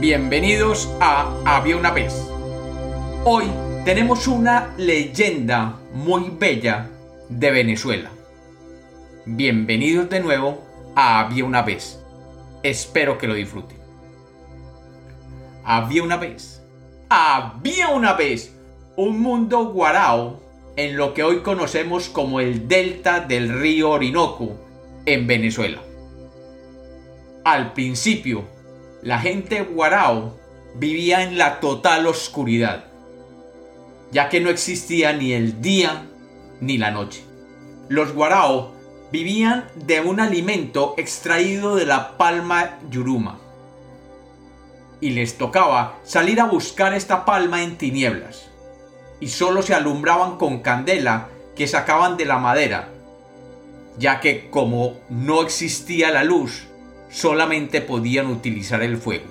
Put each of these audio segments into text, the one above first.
Bienvenidos a Había una vez. Hoy tenemos una leyenda muy bella de Venezuela. Bienvenidos de nuevo a Había una vez. Espero que lo disfruten. Había una vez. Había una vez un mundo guarao en lo que hoy conocemos como el delta del río Orinoco en Venezuela. Al principio, la gente guarao vivía en la total oscuridad, ya que no existía ni el día ni la noche. Los guarao vivían de un alimento extraído de la palma yuruma, y les tocaba salir a buscar esta palma en tinieblas, y solo se alumbraban con candela que sacaban de la madera, ya que como no existía la luz, solamente podían utilizar el fuego.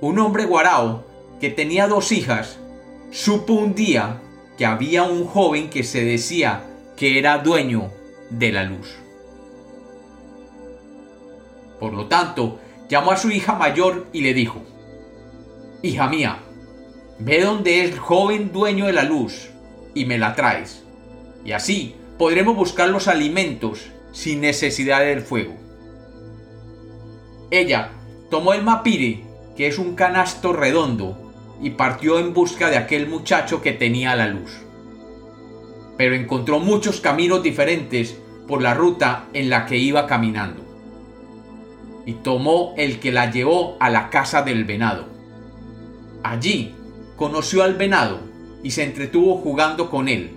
Un hombre guarao que tenía dos hijas supo un día que había un joven que se decía que era dueño de la luz. Por lo tanto, llamó a su hija mayor y le dijo, Hija mía, ve donde es el joven dueño de la luz y me la traes, y así podremos buscar los alimentos sin necesidad del fuego. Ella tomó el mapire, que es un canasto redondo, y partió en busca de aquel muchacho que tenía la luz. Pero encontró muchos caminos diferentes por la ruta en la que iba caminando. Y tomó el que la llevó a la casa del venado. Allí conoció al venado y se entretuvo jugando con él,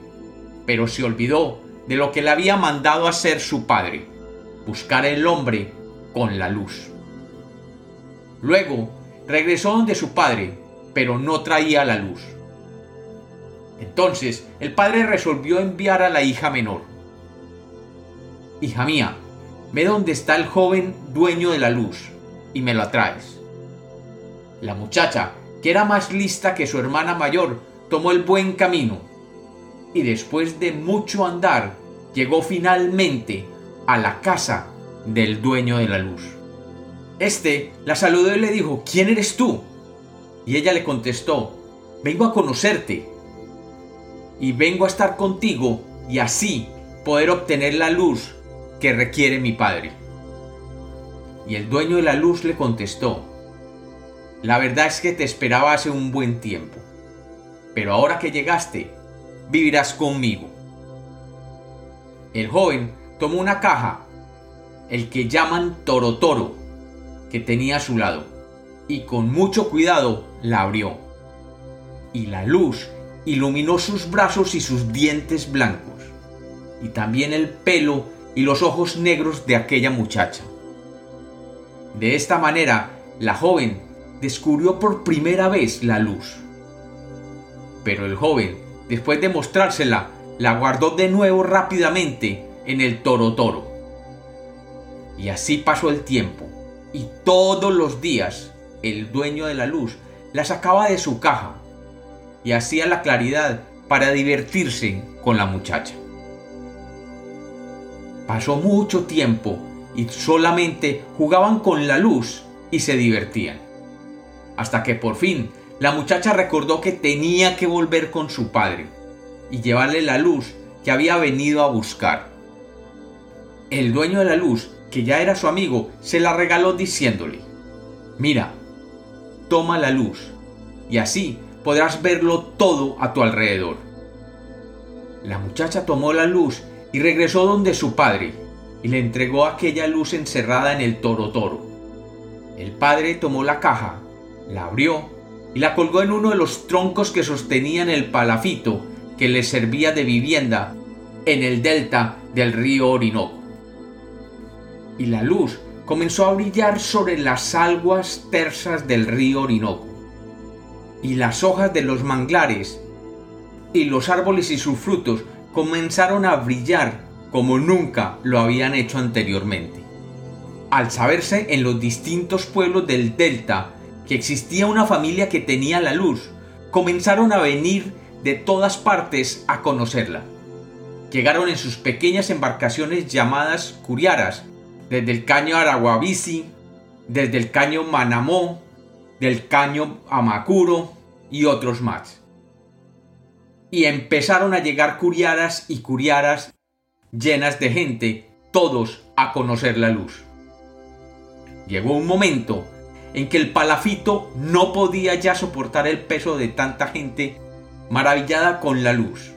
pero se olvidó de lo que le había mandado hacer su padre, buscar el hombre con la luz. Luego regresó donde su padre, pero no traía la luz. Entonces el padre resolvió enviar a la hija menor. Hija mía, ve dónde está el joven dueño de la luz y me lo atraes. La muchacha, que era más lista que su hermana mayor, tomó el buen camino y después de mucho andar llegó finalmente a la casa del dueño de la luz. Este la saludó y le dijo, ¿quién eres tú? Y ella le contestó, vengo a conocerte y vengo a estar contigo y así poder obtener la luz que requiere mi padre. Y el dueño de la luz le contestó, la verdad es que te esperaba hace un buen tiempo, pero ahora que llegaste, vivirás conmigo. El joven tomó una caja, el que llaman toro toro, que tenía a su lado, y con mucho cuidado la abrió. Y la luz iluminó sus brazos y sus dientes blancos, y también el pelo y los ojos negros de aquella muchacha. De esta manera, la joven descubrió por primera vez la luz. Pero el joven, después de mostrársela, la guardó de nuevo rápidamente en el toro toro. Y así pasó el tiempo, y todos los días el dueño de la luz la sacaba de su caja y hacía la claridad para divertirse con la muchacha. Pasó mucho tiempo y solamente jugaban con la luz y se divertían. Hasta que por fin la muchacha recordó que tenía que volver con su padre y llevarle la luz que había venido a buscar. El dueño de la luz, que ya era su amigo, se la regaló diciéndole, mira, toma la luz, y así podrás verlo todo a tu alrededor. La muchacha tomó la luz y regresó donde su padre, y le entregó aquella luz encerrada en el toro toro. El padre tomó la caja, la abrió y la colgó en uno de los troncos que sostenían el palafito que le servía de vivienda en el delta del río Orinoco. Y la luz comenzó a brillar sobre las aguas tersas del río Orinoco, y las hojas de los manglares y los árboles y sus frutos comenzaron a brillar como nunca lo habían hecho anteriormente. Al saberse en los distintos pueblos del delta que existía una familia que tenía la luz, comenzaron a venir de todas partes a conocerla. Llegaron en sus pequeñas embarcaciones llamadas curiaras, desde el caño Araguabisi, desde el caño Manamó, del caño Amacuro y otros más. Y empezaron a llegar curiaras y curiaras llenas de gente, todos a conocer la luz. Llegó un momento en que el palafito no podía ya soportar el peso de tanta gente maravillada con la luz.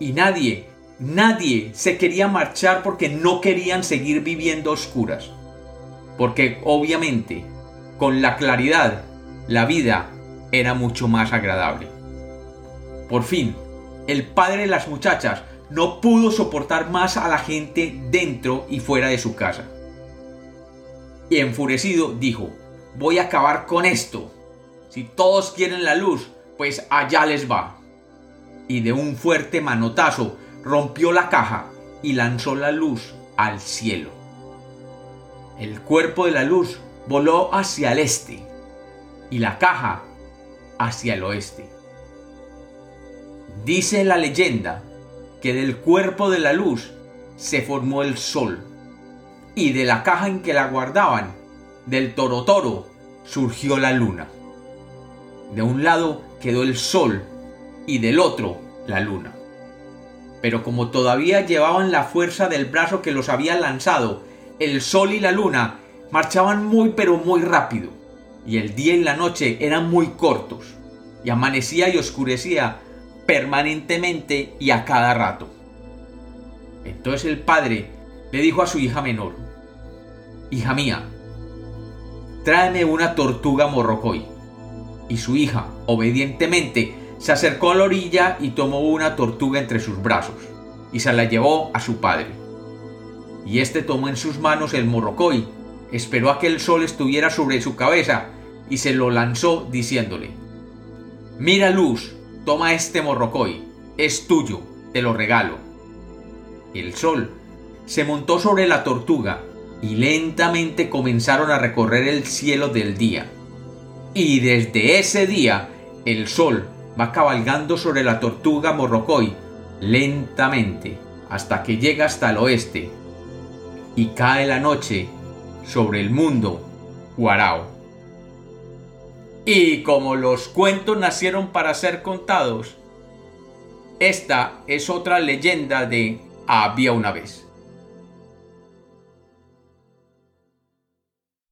Y nadie, nadie se quería marchar porque no querían seguir viviendo oscuras. Porque obviamente, con la claridad, la vida era mucho más agradable. Por fin, el padre de las muchachas no pudo soportar más a la gente dentro y fuera de su casa. Y enfurecido dijo, voy a acabar con esto. Si todos quieren la luz, pues allá les va. Y de un fuerte manotazo rompió la caja y lanzó la luz al cielo. El cuerpo de la luz voló hacia el este y la caja hacia el oeste. Dice la leyenda que del cuerpo de la luz se formó el sol y de la caja en que la guardaban, del toro toro, surgió la luna. De un lado quedó el sol y del otro la luna. Pero como todavía llevaban la fuerza del brazo que los había lanzado, el sol y la luna marchaban muy pero muy rápido, y el día y la noche eran muy cortos, y amanecía y oscurecía permanentemente y a cada rato. Entonces el padre le dijo a su hija menor, Hija mía, tráeme una tortuga morrocoy. Y su hija, obedientemente, se acercó a la orilla y tomó una tortuga entre sus brazos, y se la llevó a su padre. Y éste tomó en sus manos el morrocoy, esperó a que el sol estuviera sobre su cabeza, y se lo lanzó diciéndole, Mira luz, toma este morrocoy, es tuyo, te lo regalo. El sol se montó sobre la tortuga y lentamente comenzaron a recorrer el cielo del día. Y desde ese día el sol va cabalgando sobre la tortuga morrocoy lentamente hasta que llega hasta el oeste y cae la noche sobre el mundo Guarao. Y como los cuentos nacieron para ser contados, esta es otra leyenda de Había una vez.